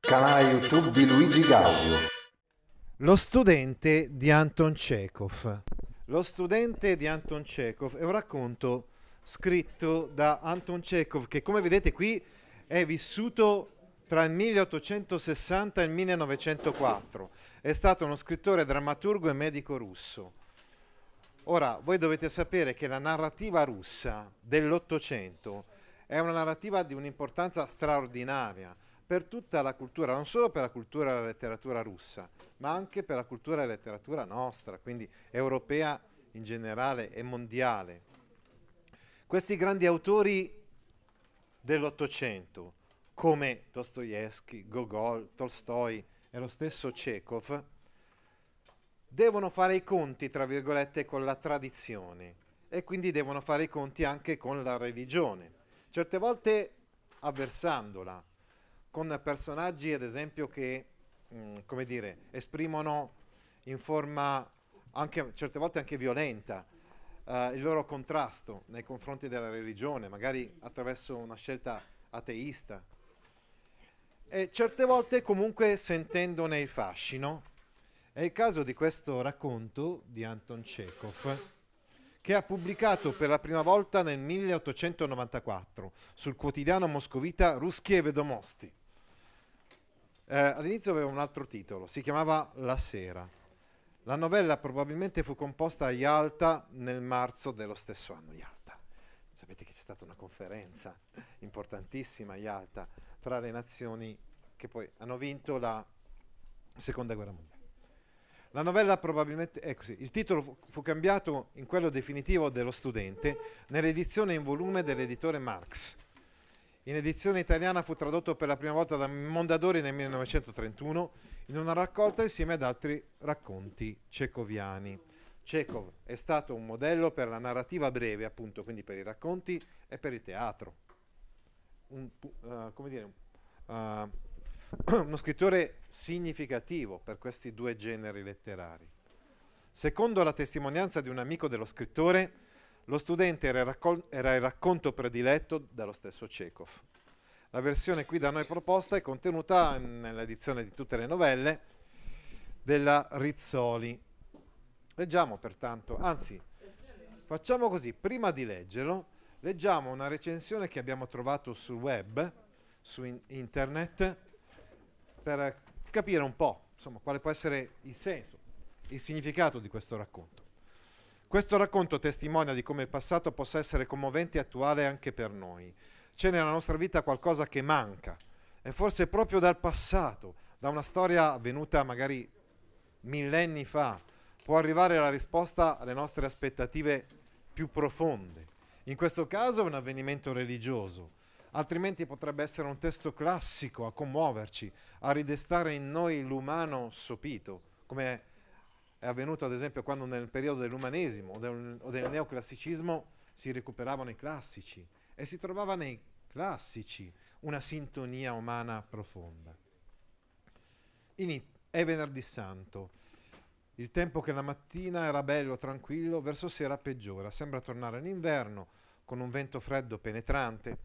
Canale YouTube di Luigi Gaudio. Lo studente di Anton Chekhov. Lo studente di Anton Chekhov è un racconto scritto da Anton Chekhov che come vedete qui è vissuto tra il 1860 e il 1904. È stato uno scrittore, drammaturgo e medico russo. Ora, voi dovete sapere che la narrativa russa dell'Ottocento è una narrativa di un'importanza straordinaria per tutta la cultura, non solo per la cultura e la letteratura russa, ma anche per la cultura e la letteratura nostra, quindi europea in generale e mondiale. Questi grandi autori dell'Ottocento, come Dostoevsky, Gogol, Tolstoi e lo stesso Chekhov, devono fare i conti, tra virgolette, con la tradizione e quindi devono fare i conti anche con la religione, certe volte avversandola, con personaggi ad esempio che, mh, mm, come dire, esprimono in forma anche, certe volte anche violenta uh, il loro contrasto nei confronti della religione, magari attraverso una scelta ateista. E certe volte comunque sentendone il fascino. È il caso di questo racconto di Anton Chekhov che ha pubblicato per la prima volta nel 1894 sul quotidiano moscovita Ruskие Vedomosti. Eh, all'inizio aveva un altro titolo, si chiamava La sera. La novella probabilmente fu composta a Yalta nel marzo dello stesso anno. Yalta. Sapete che c'è stata una conferenza importantissima a Yalta tra le nazioni che poi hanno vinto la seconda guerra mondiale. La novella probabilmente è così. Il titolo fu, fu cambiato in quello definitivo dello studente nell'edizione in volume dell'editore Marx in edizione italiana fu tradotto per la prima volta da Mondadori nel 1931 in una raccolta insieme ad altri racconti cecoviani. Chekhov è stato un modello per la narrativa breve, appunto, quindi per i racconti e per il teatro. Un, uh, dire, uh, uno scrittore significativo per questi due generi letterari. Secondo la testimonianza di un amico dello scrittore, lo studente era il, raccol- era il racconto prediletto dallo stesso Chekhov. La versione qui da noi proposta è contenuta nell'edizione di tutte le novelle della Rizzoli. Leggiamo pertanto, anzi, facciamo così, prima di leggerlo, leggiamo una recensione che abbiamo trovato sul web, su in- internet, per capire un po' insomma, quale può essere il senso, il significato di questo racconto. Questo racconto testimonia di come il passato possa essere commovente e attuale anche per noi. C'è nella nostra vita qualcosa che manca e forse proprio dal passato, da una storia avvenuta magari millenni fa, può arrivare la risposta alle nostre aspettative più profonde. In questo caso è un avvenimento religioso, altrimenti potrebbe essere un testo classico a commuoverci, a ridestare in noi l'umano sopito, come è avvenuto ad esempio quando nel periodo dell'umanesimo o del, o del neoclassicismo si recuperavano i classici e si trovava nei classici una sintonia umana profonda. In, è venerdì santo. Il tempo che la mattina era bello, tranquillo, verso sera peggiora. Sembra tornare l'inverno, con un vento freddo penetrante.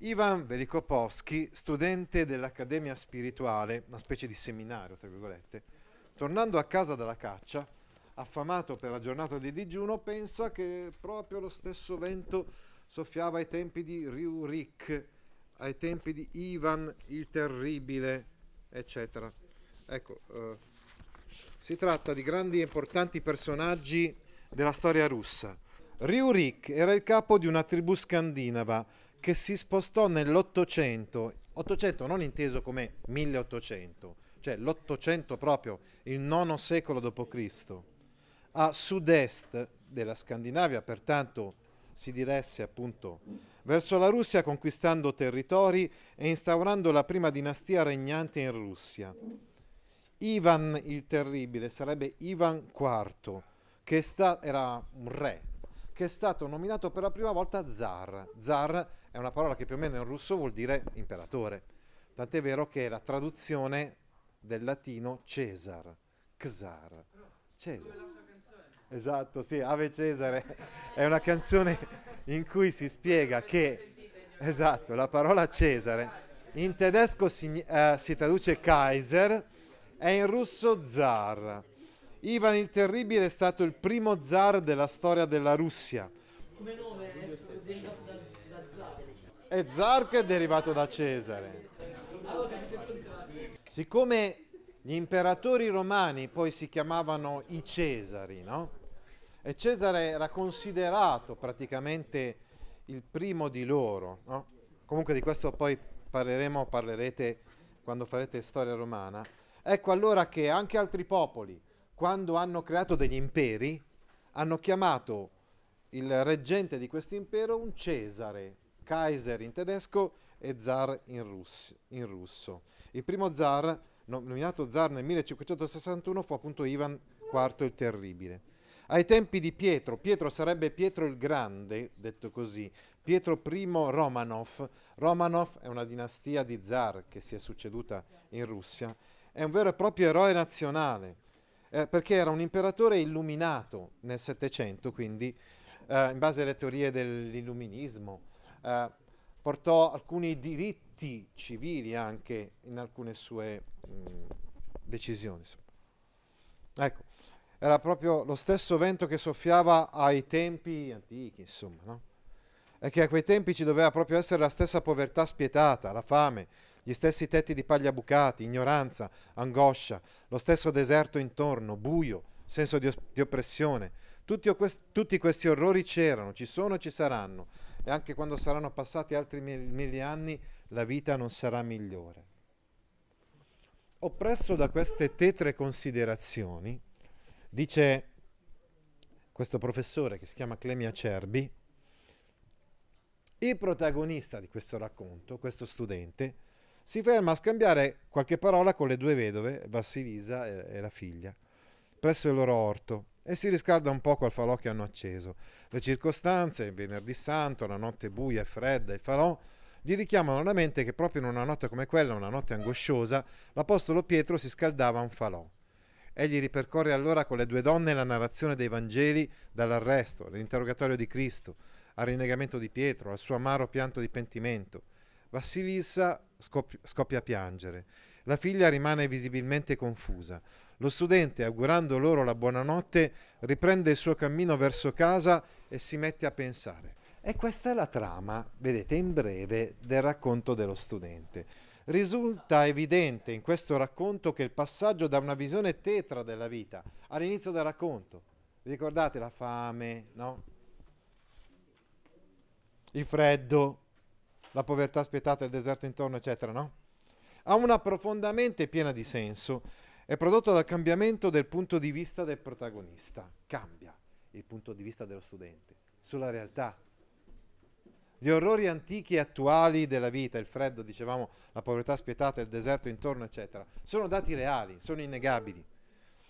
Ivan Velikopovsky, studente dell'Accademia Spirituale, una specie di seminario, tra virgolette, Tornando a casa dalla caccia, affamato per la giornata di digiuno, pensa che proprio lo stesso vento soffiava ai tempi di Riurik, ai tempi di Ivan il Terribile, eccetera. Ecco, eh, si tratta di grandi e importanti personaggi della storia russa. Riurik era il capo di una tribù scandinava che si spostò nell'Ottocento, 800 non inteso come 1800, cioè l'Ottocento proprio, il IX secolo d.C., a sud-est della Scandinavia, pertanto si diresse appunto verso la Russia conquistando territori e instaurando la prima dinastia regnante in Russia. Ivan il Terribile sarebbe Ivan IV, che sta, era un re, che è stato nominato per la prima volta zar. Zar è una parola che più o meno in russo vuol dire imperatore, tant'è vero che la traduzione del latino Cesar, Czar. Cesare. Esatto, sì, Ave Cesare è una canzone in cui si spiega che, esatto, la parola Cesare in tedesco si, eh, si traduce Kaiser e in russo zar. Ivan il Terribile è stato il primo zar della storia della Russia. Come nome è derivato da, da zar. E zar che è derivato da Cesare. Contrario. Siccome gli imperatori romani poi si chiamavano i Cesari, no? E Cesare era considerato praticamente il primo di loro, no? Comunque di questo poi parleremo, parlerete quando farete storia romana. Ecco allora che anche altri popoli, quando hanno creato degli imperi, hanno chiamato il reggente di questo impero un Cesare, Kaiser in tedesco e zar in, russ- in russo. Il primo zar, nominato zar nel 1561, fu appunto Ivan IV il Terribile. Ai tempi di Pietro, Pietro sarebbe Pietro il Grande, detto così, Pietro I Romanov. Romanov è una dinastia di zar che si è succeduta in Russia. È un vero e proprio eroe nazionale, eh, perché era un imperatore illuminato nel Settecento, quindi eh, in base alle teorie dell'illuminismo. Eh, portò alcuni diritti civili anche in alcune sue mh, decisioni. Ecco, era proprio lo stesso vento che soffiava ai tempi antichi, insomma, no? E che a quei tempi ci doveva proprio essere la stessa povertà spietata, la fame, gli stessi tetti di paglia bucati, ignoranza, angoscia, lo stesso deserto intorno, buio, senso di, os- di oppressione. Tutti, quest- tutti, questi orrori c'erano, ci sono e ci saranno. E anche quando saranno passati altri mille anni, la vita non sarà migliore. Oppresso da queste tetre considerazioni, Dice questo professore che si chiama Clemia Cerbi, il protagonista di questo racconto, questo studente, si ferma a scambiare qualche parola con le due vedove, Vassilisa e, e la figlia, presso il loro orto e si riscalda un poco al falò che hanno acceso. Le circostanze, il venerdì santo, la notte buia e fredda, il falò, gli richiamano alla mente che proprio in una notte come quella, una notte angosciosa, l'Apostolo Pietro si scaldava un falò. Egli ripercorre allora con le due donne la narrazione dei Vangeli dall'arresto, all'interrogatorio di Cristo, al rinnegamento di Pietro, al suo amaro pianto di pentimento. Vassilissa scoppia a piangere. La figlia rimane visibilmente confusa. Lo studente, augurando loro la buonanotte, riprende il suo cammino verso casa e si mette a pensare. E questa è la trama, vedete, in breve, del racconto dello studente. Risulta evidente in questo racconto che il passaggio da una visione tetra della vita all'inizio del racconto, ricordate la fame, no? Il freddo, la povertà spietata, il deserto intorno, eccetera, no? Ha una profondamente piena di senso, è prodotto dal cambiamento del punto di vista del protagonista. Cambia il punto di vista dello studente sulla realtà gli orrori antichi e attuali della vita, il freddo, dicevamo, la povertà spietata, il deserto intorno, eccetera, sono dati reali, sono innegabili,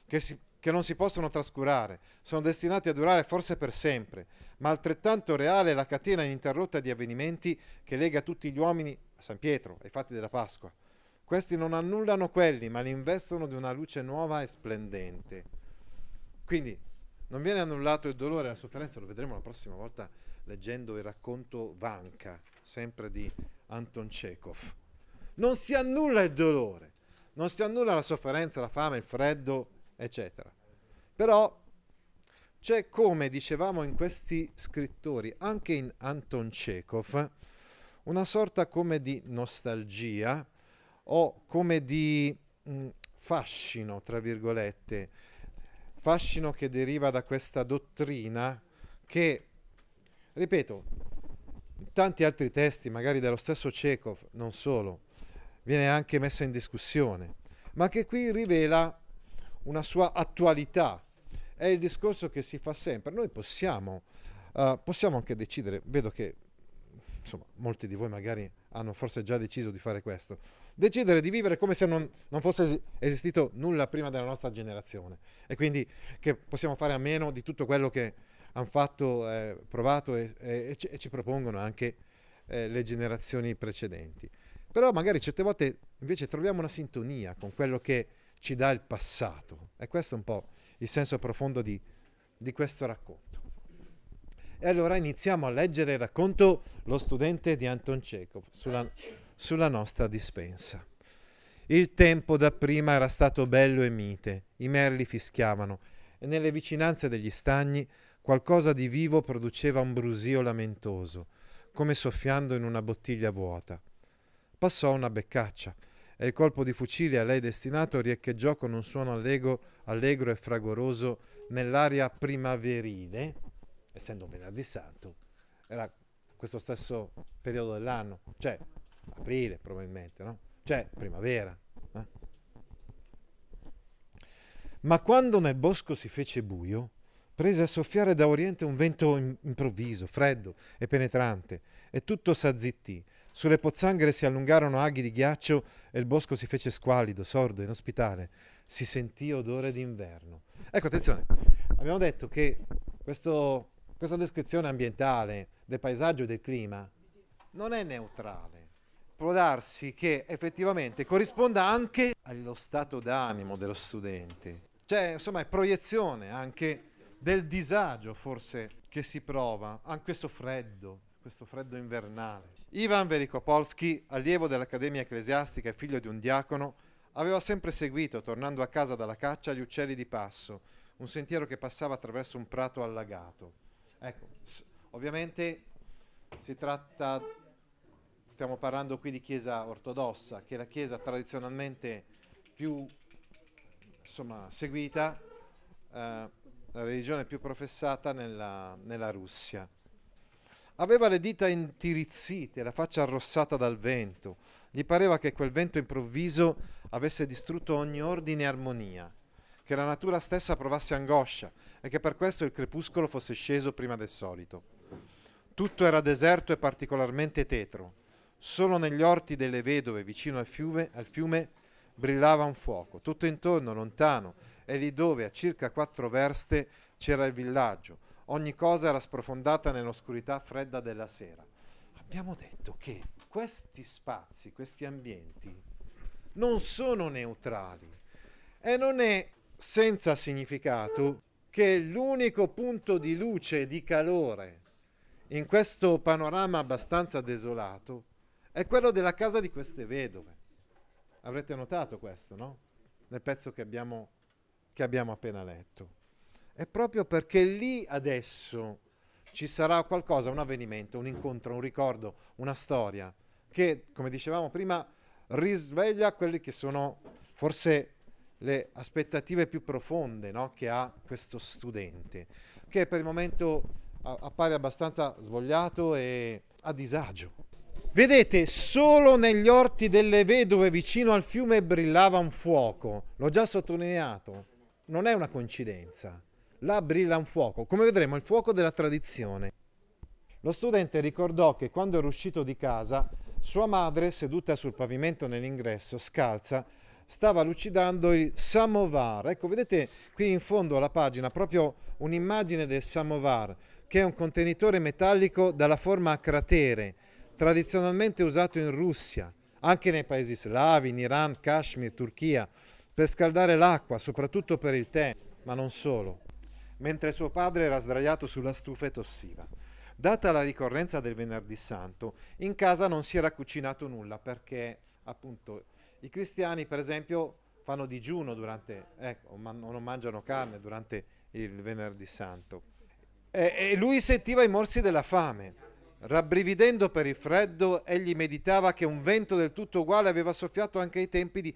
che, si, che non si possono trascurare, sono destinati a durare forse per sempre, ma altrettanto reale è la catena ininterrotta di avvenimenti che lega tutti gli uomini a San Pietro, ai fatti della Pasqua. Questi non annullano quelli, ma li investono di una luce nuova e splendente. Quindi non viene annullato il dolore e la sofferenza, lo vedremo la prossima volta leggendo il racconto Vanka, sempre di Anton Chekhov. Non si annulla il dolore, non si annulla la sofferenza, la fame, il freddo, eccetera. Però c'è, come dicevamo in questi scrittori, anche in Anton Chekhov, una sorta come di nostalgia o come di mh, fascino, tra virgolette, fascino che deriva da questa dottrina che, ripeto, in tanti altri testi, magari dello stesso Chekhov, non solo, viene anche messa in discussione, ma che qui rivela una sua attualità. È il discorso che si fa sempre. Noi possiamo, uh, possiamo anche decidere, vedo che insomma, molti di voi magari hanno forse già deciso di fare questo, decidere di vivere come se non, non fosse esistito nulla prima della nostra generazione e quindi che possiamo fare a meno di tutto quello che hanno fatto, eh, provato e, e, e, ci propongono anche eh, le generazioni precedenti. Però magari certe volte invece troviamo una sintonia con quello che ci dà il passato e questo è un po' il senso profondo di, di questo racconto. E allora iniziamo a leggere il racconto Lo studente di Anton Chekhov sulla, sulla nostra dispensa. Il tempo dapprima era stato bello e mite, i merli fischiavano e nelle vicinanze degli stagni qualcosa di vivo produceva un brusio lamentoso, come soffiando in una bottiglia vuota. Passò una beccaccia e il colpo di fucile a lei destinato riecheggiò con un suono allegro, allegro e fragoroso nell'aria primaverile, essendo venerdì santo, era questo stesso periodo dell'anno, cioè aprile probabilmente, no? Cioè primavera. Eh? Ma quando nel bosco si fece buio, prese a soffiare da oriente un vento improvviso, freddo e penetrante, e tutto s'azzittì. Sulle pozzanghere si allungarono aghi di ghiaccio e il bosco si fece squallido, sordo, inospitale. Si sentì odore d'inverno. Ecco, attenzione, abbiamo detto che questo, questa descrizione ambientale del paesaggio e del clima non è neutrale. Può darsi che effettivamente corrisponda anche allo stato d'animo dello studente. Cioè, insomma, è proiezione anche del disagio forse che si prova, anche questo freddo, questo freddo invernale. Ivan Velikopolsky, allievo dell'Accademia Ecclesiastica e figlio di un diacono, aveva sempre seguito, tornando a casa dalla caccia, gli uccelli di passo, un sentiero che passava attraverso un prato allagato. Ecco, ovviamente si tratta, stiamo parlando qui di Chiesa ortodossa, che è la Chiesa tradizionalmente più insomma, seguita. Eh, la religione più professata nella, nella Russia. Aveva le dita intirizzite, la faccia arrossata dal vento. Gli pareva che quel vento improvviso avesse distrutto ogni ordine e armonia, che la natura stessa provasse angoscia e che per questo il crepuscolo fosse sceso prima del solito. Tutto era deserto e particolarmente tetro. Solo negli orti delle vedove, vicino al fiume, al fiume brillava un fuoco. Tutto intorno, lontano, e lì dove, a circa quattro verste, c'era il villaggio. Ogni cosa era sprofondata nell'oscurità fredda della sera. Abbiamo detto che questi spazi, questi ambienti, non sono neutrali e non è senza significato che l'unico punto di luce e di calore in questo panorama abbastanza desolato è quello della casa di queste vedove. Avrete notato questo, no? Nel pezzo che abbiamo che abbiamo appena letto. È proprio perché lì adesso ci sarà qualcosa, un avvenimento, un incontro, un ricordo, una storia che, come dicevamo prima, risveglia quelle che sono forse le aspettative più profonde no? che ha questo studente, che per il momento appare abbastanza svogliato e a disagio. Vedete, solo negli orti delle vedove vicino al fiume brillava un fuoco, l'ho già sottolineato non è una coincidenza. Là brilla un fuoco, come vedremo il fuoco della tradizione. Lo studente ricordò che quando era uscito di casa, sua madre, seduta sul pavimento nell'ingresso, scalza, stava lucidando il samovar. Ecco, vedete qui in fondo alla pagina proprio un'immagine del samovar, che è un contenitore metallico dalla forma a cratere, tradizionalmente usato in Russia, anche nei paesi slavi, in Iran, Kashmir, Turchia per scaldare l'acqua, soprattutto per il tè, ma non solo, mentre suo padre era sdraiato sulla stufa e tossiva. Data la ricorrenza del venerdì santo, in casa non si era cucinato nulla perché appunto i cristiani per esempio fanno digiuno durante, ecco, non mangiano carne durante il venerdì santo. E, e lui sentiva i morsi della fame. Rabbrividendo per il freddo, egli meditava che un vento del tutto uguale aveva soffiato anche ai tempi di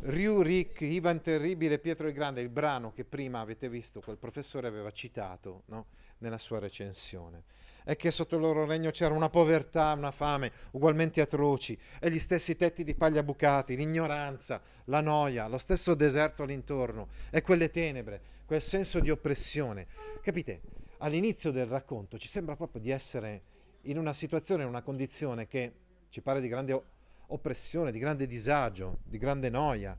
Riurik, Ivan Terribile, Pietro il Grande, il brano che prima avete visto, quel professore aveva citato no? nella sua recensione. E che sotto il loro regno c'era una povertà, una fame ugualmente atroci, e gli stessi tetti di paglia bucati, l'ignoranza, la noia, lo stesso deserto all'intorno, e quelle tenebre, quel senso di oppressione. Capite? All'inizio del racconto ci sembra proprio di essere in una situazione, in una condizione che ci pare di grande oppressione, di grande disagio, di grande noia,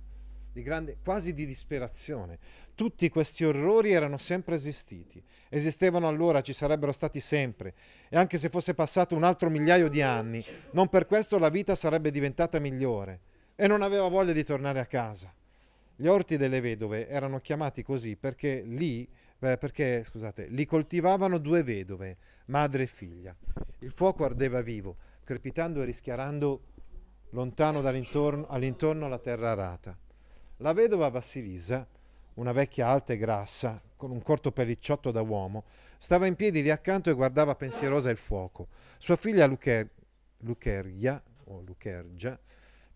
di grande, quasi di disperazione. Tutti questi orrori erano sempre esistiti, esistevano allora, ci sarebbero stati sempre, e anche se fosse passato un altro migliaio di anni, non per questo la vita sarebbe diventata migliore, e non aveva voglia di tornare a casa. Gli orti delle vedove erano chiamati così perché lì, beh, perché, scusate, li coltivavano due vedove, madre e figlia. Il fuoco ardeva vivo, crepitando e rischiarando lontano all'intorno la terra arata. La vedova Vassilisa, una vecchia alta e grassa, con un corto pellicciotto da uomo, stava in piedi lì accanto e guardava pensierosa il fuoco. Sua figlia Lucher- Lucheria, o Luchergia,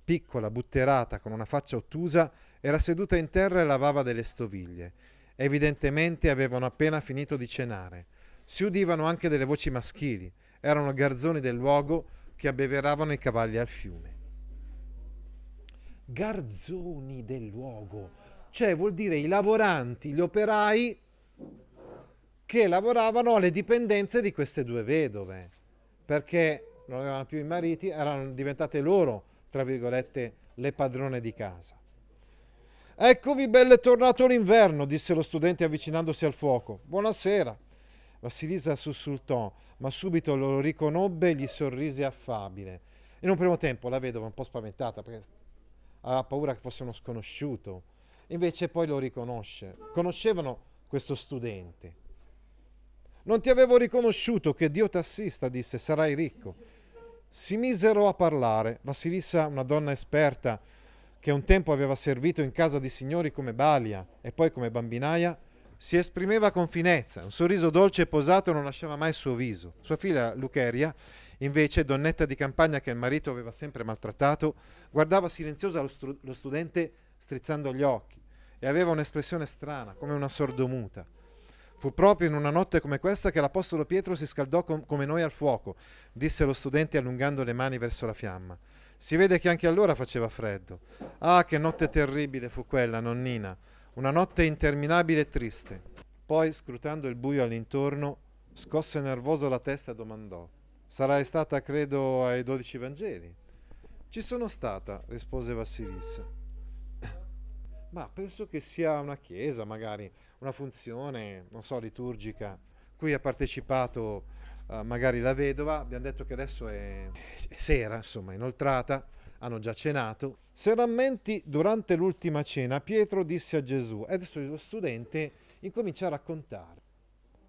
piccola, butterata, con una faccia ottusa, era seduta in terra e lavava delle stoviglie. Evidentemente avevano appena finito di cenare. Si udivano anche delle voci maschili. Erano garzoni del luogo che abbeveravano i cavalli al fiume. Garzoni del luogo, cioè vuol dire i lavoranti, gli operai che lavoravano alle dipendenze di queste due vedove, perché non avevano più i mariti, erano diventate loro, tra virgolette, le padrone di casa. Eccovi belle, è tornato l'inverno, disse lo studente avvicinandosi al fuoco. Buonasera. Vassilisa sussultò, ma subito lo riconobbe e gli sorrise affabile. In un primo tempo la vedova un po' spaventata perché aveva paura che fosse uno sconosciuto. Invece poi lo riconosce. Conoscevano questo studente. Non ti avevo riconosciuto, che Dio t'assista, disse, sarai ricco. Si misero a parlare. Vassilissa, una donna esperta, che un tempo aveva servito in casa di signori come Balia e poi come bambinaia, si esprimeva con finezza, un sorriso dolce e posato non lasciava mai il suo viso. Sua figlia Lucheria, invece, donnetta di campagna che il marito aveva sempre maltrattato, guardava silenziosa lo, stru- lo studente strizzando gli occhi e aveva un'espressione strana, come una sordomuta. Fu proprio in una notte come questa che l'Apostolo Pietro si scaldò com- come noi al fuoco, disse lo studente allungando le mani verso la fiamma. Si vede che anche allora faceva freddo. Ah, che notte terribile fu quella, nonnina. Una notte interminabile e triste. Poi, scrutando il buio all'intorno, scosse nervoso la testa e domandò: Sarai stata, credo, ai dodici Vangeli? Ci sono stata, rispose Vassilissa. Ma penso che sia una chiesa, magari, una funzione, non so, liturgica, cui ha partecipato uh, magari la vedova, abbiamo detto che adesso è, è sera, insomma, inoltrata, hanno già cenato. Se rammenti, durante l'ultima cena, Pietro disse a Gesù, e adesso lo studente incomincia a raccontare.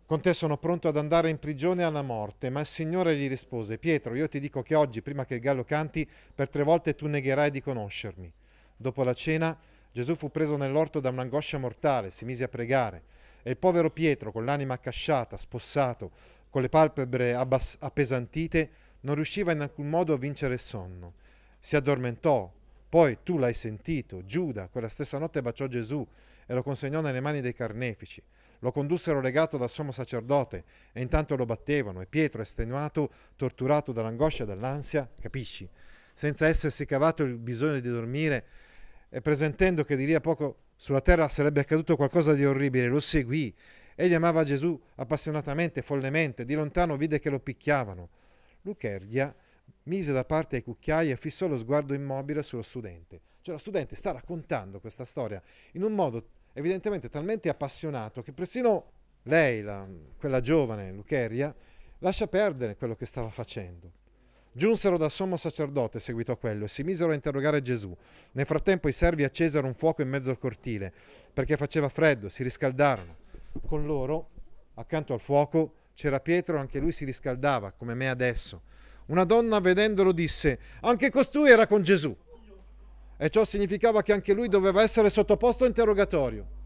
Con te sono pronto ad andare in prigione alla morte, ma il Signore gli rispose, Pietro, io ti dico che oggi, prima che il gallo canti, per tre volte tu negherai di conoscermi. Dopo la cena, Gesù fu preso nell'orto da un'angoscia mortale, si mise a pregare, e il povero Pietro, con l'anima accasciata, spossato, con le palpebre abbas- appesantite, non riusciva in alcun modo a vincere il sonno. Si addormentò. Poi tu l'hai sentito, Giuda, quella stessa notte baciò Gesù e lo consegnò nelle mani dei carnefici. Lo condussero legato dal sommo sacerdote e intanto lo battevano e Pietro, estenuato, torturato dall'angoscia e dall'ansia, capisci, senza essersi cavato il bisogno di dormire e presentendo che di lì a poco sulla terra sarebbe accaduto qualcosa di orribile, lo seguì Egli amava Gesù appassionatamente, follemente, di lontano vide che lo picchiavano. Luchergia mise da parte i cucchiai e fissò lo sguardo immobile sullo studente. Cioè lo studente sta raccontando questa storia in un modo evidentemente talmente appassionato che persino lei, la, quella giovane Lucheria, lascia perdere quello che stava facendo. Giunsero dal sommo sacerdote seguito a quello e si misero a interrogare Gesù. Nel frattempo i servi accesero un fuoco in mezzo al cortile perché faceva freddo, si riscaldarono. Con loro, accanto al fuoco, c'era Pietro, anche lui si riscaldava, come me adesso. Una donna, vedendolo, disse, anche costui era con Gesù. E ciò significava che anche lui doveva essere sottoposto a interrogatorio.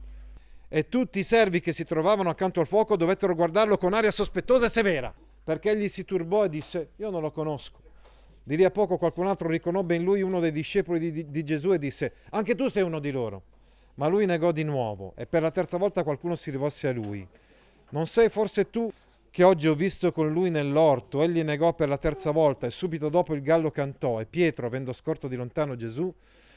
E tutti i servi che si trovavano accanto al fuoco dovettero guardarlo con aria sospettosa e severa. perché egli si turbò e disse, io non lo conosco. Di lì a poco qualcun altro riconobbe in lui uno dei discepoli di, di, di Gesù e disse, anche tu sei uno di loro. Ma lui negò di nuovo e per la terza volta qualcuno si rivolse a lui. Non sei forse tu che oggi ho visto con lui nell'orto? Egli negò per la terza volta e subito dopo il gallo cantò e Pietro, avendo scorto di lontano Gesù,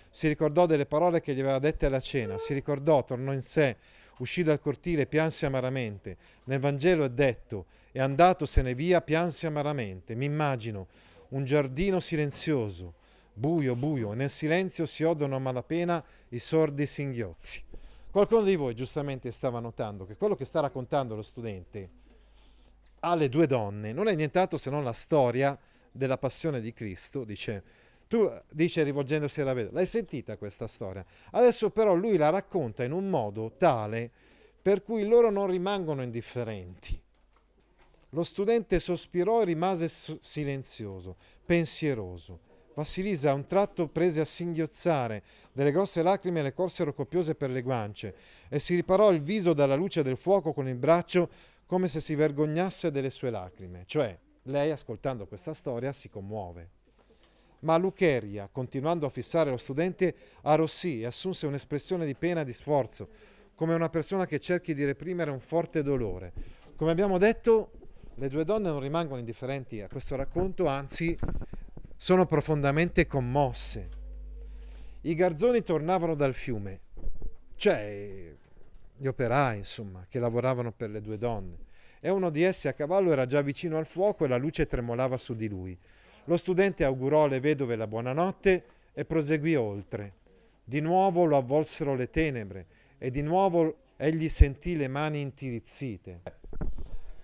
si ricordò delle parole che gli aveva dette alla cena, si ricordò, tornò in sé, uscì dal cortile, pianse amaramente. Nel Vangelo è detto, e andatosene via, pianse amaramente. Mi immagino un giardino silenzioso, buio, buio, e nel silenzio si odono a malapena i sordi singhiozzi. Qualcuno di voi giustamente stava notando che quello che sta raccontando lo studente alle due donne non è nient'altro se non la storia della passione di Cristo, dice tu dice rivolgendosi alla vedova, l'hai sentita questa storia? Adesso però lui la racconta in un modo tale per cui loro non rimangono indifferenti. Lo studente sospirò e rimase silenzioso, pensieroso. Vassilisa a un tratto prese a singhiozzare, delle grosse lacrime le corsero copiose per le guance e si riparò il viso dalla luce del fuoco con il braccio come se si vergognasse delle sue lacrime. Cioè, lei ascoltando questa storia si commuove. Ma Lucheria, continuando a fissare lo studente, arrossì e assunse un'espressione di pena e di sforzo, come una persona che cerchi di reprimere un forte dolore. Come abbiamo detto, le due donne non rimangono indifferenti a questo racconto, anzi sono profondamente commosse. I garzoni tornavano dal fiume, cioè gli operai, insomma, che lavoravano per le due donne, e uno di essi a cavallo era già vicino al fuoco e la luce tremolava su di lui. Lo studente augurò alle vedove la buonanotte e proseguì oltre. Di nuovo lo avvolsero le tenebre e di nuovo egli sentì le mani intirizzite.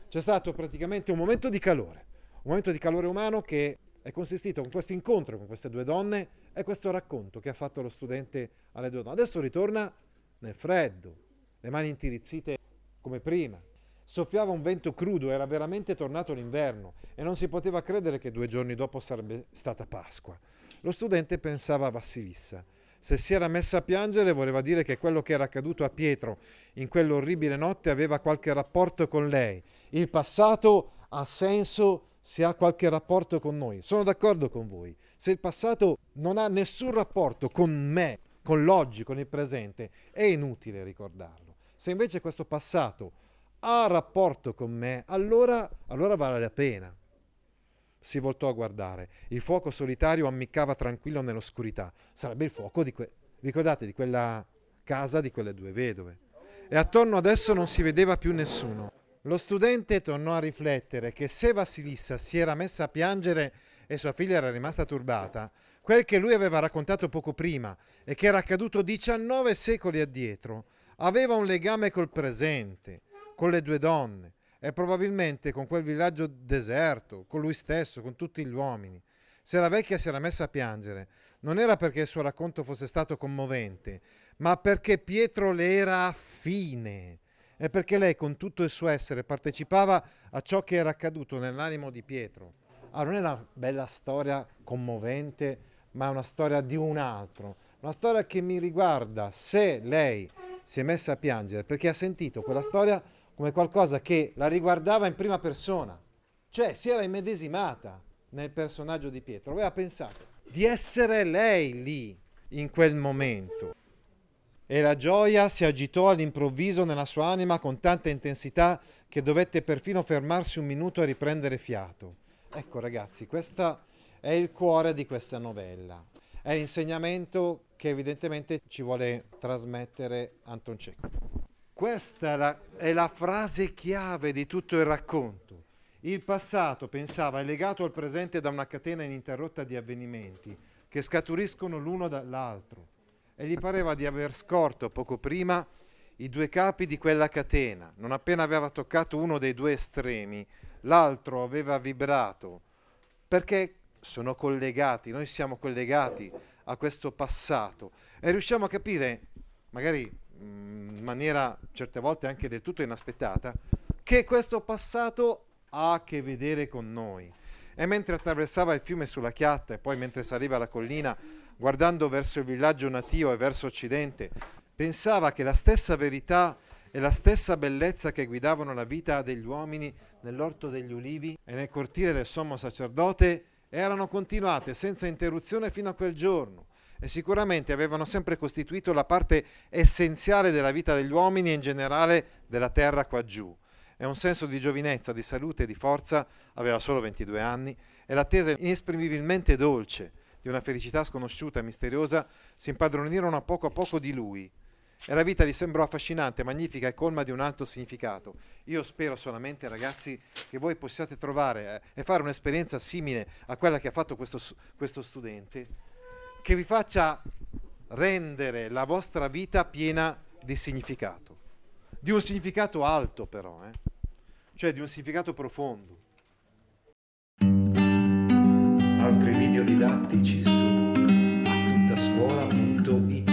C'è stato praticamente un momento di calore, un momento di calore umano che è consistito con questo incontro con queste due donne e questo racconto che ha fatto lo studente alle due donne. Adesso ritorna nel freddo, le mani intirizzite come prima. Soffiava un vento crudo, era veramente tornato l'inverno e non si poteva credere che due giorni dopo sarebbe stata Pasqua. Lo studente pensava a Vassilissa. Se si era messa a piangere voleva dire che quello che era accaduto a Pietro in quell'orribile notte aveva qualche rapporto con lei. Il passato ha senso se ha qualche rapporto con noi. Sono d'accordo con voi. Se il passato non ha nessun rapporto con me, con l'oggi, con il presente, è inutile ricordarlo. Se invece questo passato ha rapporto con me, allora, allora vale la pena. Si voltò a guardare. Il fuoco solitario ammiccava tranquillo nell'oscurità. Sarebbe il fuoco di que- ricordate di quella casa di quelle due vedove. E attorno adesso non si vedeva più nessuno. Lo studente tornò a riflettere che se Vassilissa si era messa a piangere e sua figlia era rimasta turbata, quel che lui aveva raccontato poco prima e che era accaduto 19 secoli addietro, aveva un legame col presente con le due donne e probabilmente con quel villaggio deserto, con lui stesso, con tutti gli uomini. Se la vecchia si era messa a piangere, non era perché il suo racconto fosse stato commovente, ma perché Pietro le era affine e perché lei con tutto il suo essere partecipava a ciò che era accaduto nell'animo di Pietro. Ah, non è una bella storia commovente, ma è una storia di un altro, una storia che mi riguarda se lei si è messa a piangere perché ha sentito quella storia come qualcosa che la riguardava in prima persona, cioè si era immedesimata nel personaggio di Pietro, aveva pensato di essere lei lì in quel momento. E la gioia si agitò all'improvviso nella sua anima con tanta intensità che dovette perfino fermarsi un minuto a riprendere fiato. Ecco ragazzi, questo è il cuore di questa novella. È l'insegnamento che evidentemente ci vuole trasmettere Anton Cecco. Questa è la, è la frase chiave di tutto il racconto. Il passato, pensava, è legato al presente da una catena ininterrotta di avvenimenti che scaturiscono l'uno dall'altro e gli pareva di aver scorto poco prima i due capi di quella catena. Non appena aveva toccato uno dei due estremi, l'altro aveva vibrato, perché sono collegati, noi siamo collegati a questo passato e riusciamo a capire, magari in maniera certe volte anche del tutto inaspettata, che questo passato ha a che vedere con noi. E mentre attraversava il fiume sulla chiatta e poi mentre saliva la collina, guardando verso il villaggio natio e verso occidente, pensava che la stessa verità e la stessa bellezza che guidavano la vita degli uomini nell'orto degli ulivi e nel cortile del sommo sacerdote erano continuate senza interruzione fino a quel giorno e sicuramente avevano sempre costituito la parte essenziale della vita degli uomini e in generale della terra qua giù. E un senso di giovinezza, di salute e di forza, aveva solo 22 anni, e l'attesa inesprimibilmente dolce di una felicità sconosciuta e misteriosa si impadronirono a poco a poco di lui. E la vita gli sembrò affascinante, magnifica e colma di un alto significato. Io spero solamente, ragazzi, che voi possiate trovare eh, e fare un'esperienza simile a quella che ha fatto questo, questo studente, che vi faccia rendere la vostra vita piena di significato. Di un significato alto però, eh? cioè di un significato profondo. Altri video didattici su attuttascuola.it